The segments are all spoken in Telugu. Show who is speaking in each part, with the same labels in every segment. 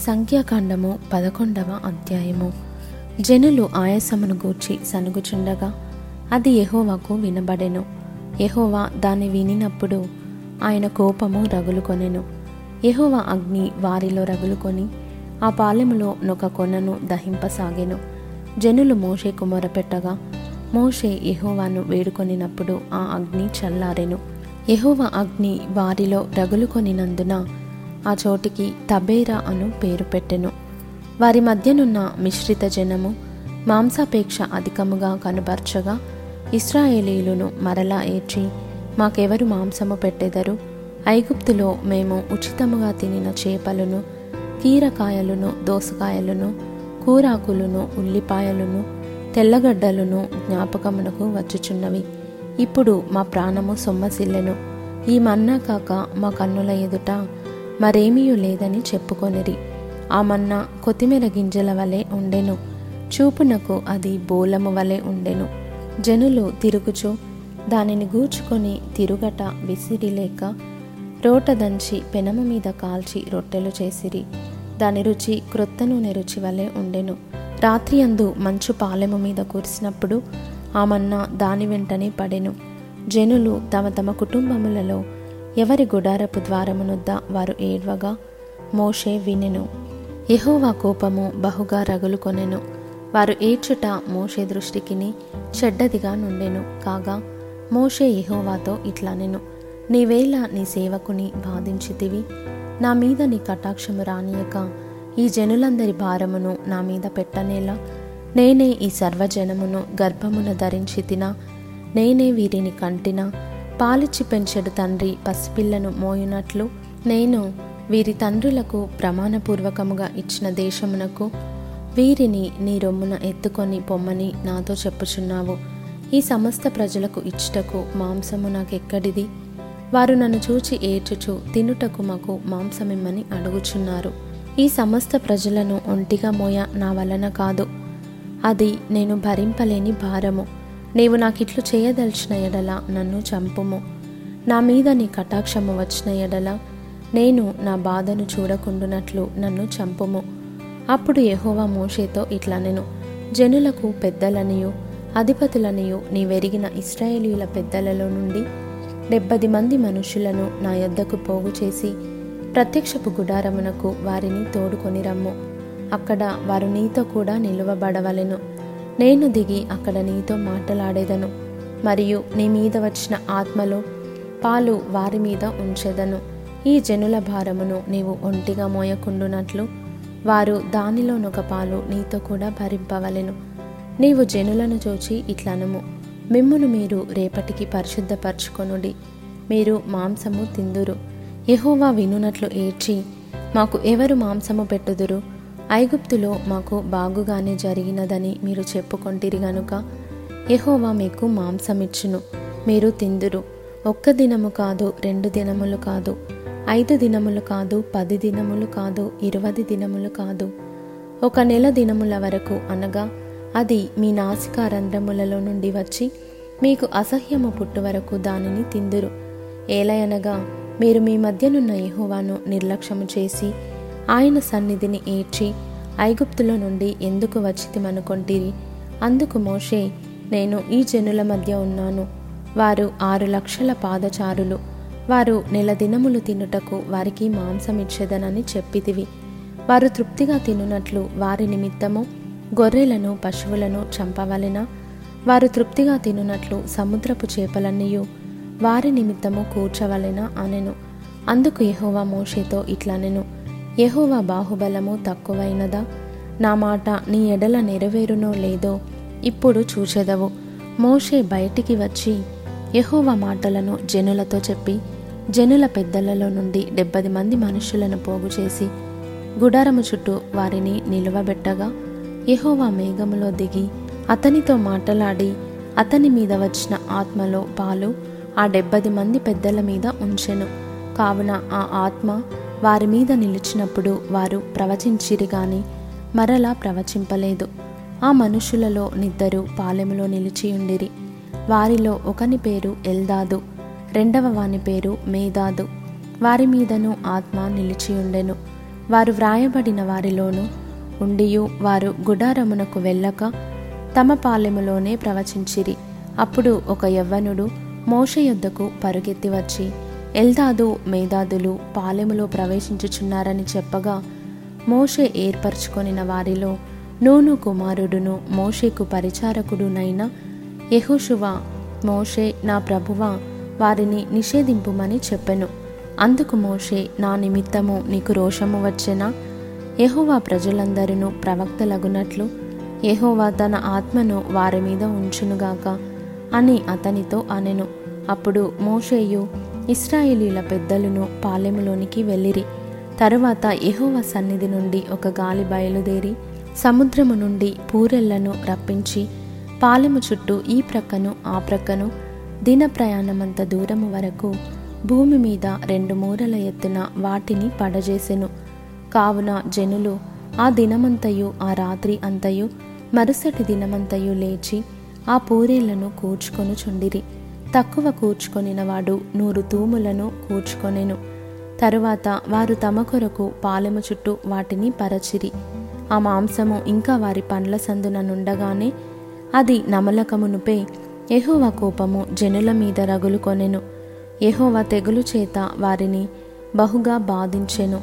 Speaker 1: సంఖ్యాకాండము పదకొండవ అధ్యాయము. జనులు ఆయాసమును గూర్చి సనుగుచుండగా అది ఎహోవాకు వినబడెను. ఎహోవా దాన్ని వినినప్పుడు ఆయన కోపము రగులుకొనెను. ఎహోవా అగ్ని వారిలో రగులుకొని ఆ పాలెములో నొక కొనను దహింపసాగెను. జనులు మోషే మొరపెట్టగా మోషే ఎహోవాను వేడుకొనినప్పుడు ఆ అగ్ని చల్లారెను. ఎహోవా అగ్ని వారిలో రగులుకొనినందున ఆ చోటికి తబేరా అను పేరు పెట్టెను. వారి మధ్యనున్న మిశ్రిత జనము మాంసాపేక్ష అధికముగా కనబర్చగా ఇస్రాయేలీలును మరలా ఏడ్చి మాకెవరు మాంసము పెట్టెదరు? ఐగుప్తులో మేము ఉచితముగా తినిన చేపలను కీరకాయలను దోసకాయలను కూరాకులను ఉల్లిపాయలను తెల్లగడ్డలను జ్ఞాపకమునకు వచ్చుచున్నవి. ఇప్పుడు మా ప్రాణము సొమ్మసిల్లెను. ఈ మన్నా కాక మా కన్నుల ఎదుట మరేమీయూ లేదని చెప్పుకొనిరి. ఆ మన్నా కొత్తిమీర గింజల వలె ఉండెను. చూపునకు అది బోలము వలె ఉండెను. జనులు తిరుగుచు దానిని గూర్చుకొని తిరుగట విసిరిలేక రోట దంచి పెనము మీద కాల్చి రొట్టెలు చేసిరి. దాని రుచి క్రొత్త నూనె రుచి వలె ఉండెను. రాత్రి అందు మంచు పాలెము మీద కురిసినప్పుడు ఆ దాని వెంటనే పడెను. జనులు తమ తమ కుటుంబములలో ఎవరి గుడారపు ద్వారమునొద్ద వారు ఏడ్వగా మోషే వినెను. యహోవా కోపము బహుగా రగులుకొనెను వారు ఏడ్చుట మోషే దృష్టికిని చెడ్డదిగా నుండెను. కాగా మోషే యహోవాతో ఇట్లనెను నీవేళ నీ సేవకుని బాధించితివి. నా మీద నీ కటాక్షము రానియక ఈ జనులందరి భారమును నా మీద పెట్టనేలా. నేనే ఈ సర్వజనమును గర్భమున ధరించి తినా నేనే వీరిని కంటినా. పాలిచ్చి పెంచెడు తండ్రి పసిపిల్లను మోయునట్లు. నేను వీరి తండ్రులకు ప్రమాణపూర్వకముగా ఇచ్చిన దేశమునకు వీరిని నీ రొమ్మున ఎత్తుకొని పొమ్మని నాతో చెప్పుచున్నావు. ఈ సమస్త ప్రజలకు ఇచ్చుటకు మాంసము నాకెక్కడిది? వారు నన్ను చూచి ఏడ్చుచు తినుటకు మాకు మాంసమిమ్మని అడుగుచున్నారు. ఈ సమస్త ప్రజలను ఒంటిగా మోయ నా వలన కాదు. అది నేను భరింపలేని భారము. నీవు నాకిట్లు చేయదలిచిన ఎడల నన్ను చంపుము. నా మీద నీ కటాక్షము వచ్చిన ఎడల నేను నా బాధను చూడకుండునట్లు నన్ను చంపుము. అప్పుడు యహోవా మోషేతో ఇట్లా నేను జనులకు పెద్దలనియు అధిపతులనియు నీవెరిగిన ఇస్రాయేలీల పెద్దలలో నుండి డెబ్బది మంది మనుషులను నా యొద్దకు పోగు చేసి ప్రత్యక్షపు గుడారమునకు వారిని తోడుకొని రమ్ము. అక్కడ వారు నీతో కూడా నిలువబడవలెను. నేను దిగి అక్కడ నీతో మాట్లాడేదను. మరియు నీ మీద వచ్చిన ఆత్మలో పాలు వారి మీద ఉంచెదను. ఈ జనుల భారమును నీవు ఒంటిగా మోయకుండునట్లు వారు దానిలోనొక పాలు నీతో కూడా భరింపవలెను. నీవు జనులను చూచి ఇట్లనము. మిమ్మును మీరు రేపటికి పరిశుద్ధపరచుకొనుడి. మీరు మాంసము తిందురు. ఎహోవా వినునట్లు ఏడ్చి మాకు ఎవరు మాంసము పెట్టుదురు? ఐగుప్తులో మాకు బాగుగానే జరిగినదని మీరు చెప్పుకొంటిరి గనుక యహోవా మీకు మాంసమిచ్చును. మీరు తిందురు. ఒక్క దినము కాదు రెండు దినములు కాదు ఐదు దినములు కాదు పది దినములు కాదు ఇరవది దినములు కాదు. ఒక నెల దినముల వరకు అనగా అది మీ నాసికారంధ్రములలో నుండి వచ్చి మీకు అసహ్యము పుట్టు వరకు దానిని తిందురు. ఏలయనగా మీరు మీ మధ్యనున్న యహోవాను నిర్లక్ష్యము చేసి ఆయన సన్నిధిని ఏడ్చి ఐగుప్తులో నుండి ఎందుకు వచ్చితిమనుకొంటిరి? అందుకు మోషే నేను ఈ జనుల మధ్య ఉన్నాను. వారు ఆరు లక్షల పాదచారులు. వారు నెల దినములు తినుటకు వారికి మాంసమిచ్చేదనని చెప్పితివి. వారు తృప్తిగా తినునట్లు వారి నిమిత్తము గొర్రెలను పశువులను చంపవలెనా? వారు తృప్తిగా తినునట్లు సముద్రపు చేపలన్నీయు వారి నిమిత్తము కూర్చవలెనా అనెను. అందుకు యహోవా మోషేతో ఇట్లనెను. యహోవ బాహుబలము తక్కువైనదా? నా మాట నీ ఎడల నెరవేరునో లేదో ఇప్పుడు చూచెదవు. మోషే బయటికి వచ్చి యహోవ మాటలను జనులతో చెప్పి జనుల పెద్దలలో నుండి డెబ్బది మంది మనుషులను పోగు చేసి గుడారము చుట్టూ వారిని నిలువబెట్టగా యహోవా మేఘములో దిగి అతనితో మాటలాడి అతని మీద వచ్చిన ఆత్మలో పాలు ఆ డెబ్బది మంది పెద్దల మీద ఉంచెను. కావున ఆ ఆత్మ వారి మీద నిలిచినప్పుడు వారు ప్రవచించిరి గాని మరలా ప్రవచింపలేదు. ఆ మనుషులలో నిద్దరు పాలెములో నిలిచి ఉండిరి. వారిలో ఒకని పేరు ఎల్దాదు రెండవ వాని పేరు మేదాదు. వారి మీదను ఆత్మ నిలిచి ఉండెను. వారు వ్రాయబడిన వారిలోనూ ఉండియు వారు గుడారమునకు వెళ్ళక తమ పాలెములోనే ప్రవచించిరి. అప్పుడు ఒక యవ్వనుడు మోష యొద్దకు పరుగెత్తి వచ్చి ఎల్దాదు మేధాదులు పాలెములో ప్రవేశించుచున్నారని చెప్పగా మోషే ఏర్పరచుకొనిన వారిలో నూను కుమారుడును మోషేకు పరిచారకుడునైన యెహోషువ మోషే నా ప్రభువ వారిని నిషేధింపుమని చెప్పెను. అందుకు మోషే నా నిమిత్తము నీకు రోషము వచ్చెనా? యహోవా ప్రజలందరినూ ప్రవక్తలగునట్లు యహోవా తన ఆత్మను వారి మీద ఉంచునుగాక అని అతనితో అనెను. అప్పుడు మోషేయు ఇస్రాయేలీల పెద్దలను పాలెములోనికి వెళ్ళిరి. తరువాత ఎహోవ సన్నిధి నుండి ఒక గాలి బయలుదేరి సముద్రము నుండి పూరెళ్ళను రప్పించి పాలెము చుట్టూ ఈ ప్రక్కను ఆ ప్రక్కను దిన ప్రయాణమంత దూరము వరకు భూమి మీద రెండు మూరల ఎత్తున వాటిని పడజేసెను. కావున జనులు ఆ దినమంతయు ఆ రాత్రి అంతయు మరుసటి దినమంతయు లేచి ఆ పూరేళ్ళను కూర్చుకొనుచుండిరి. తక్కువ కూర్చుకొనినవాడు నూరు తూములను కూర్చుకొనెను. తరువాత వారు తమ కొరకు పాలెము చుట్టూ వాటిని పరచిరి. ఆ మాంసము ఇంకా వారి పండ్ల సందున నుండగానే అది నమలకమునుపై ఎహోవ కోపము జనుల మీద రగులుకొనెను ఎహోవ తెగులు చేత వారిని బహుగా బాధించెను.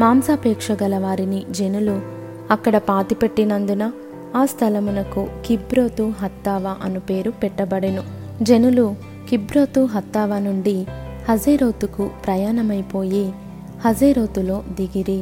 Speaker 1: మాంసాపేక్ష గల వారిని జనులు అక్కడ పాతిపెట్టినందున ఆ స్థలమునకు కిబ్రోతు హత్తావా అను పేరు పెట్టబడెను. జనులు కిబ్రోతు హత్తావా నుండి హజేరోతుకు ప్రయాణమైపోయి హజేరోతులో దిగిరి.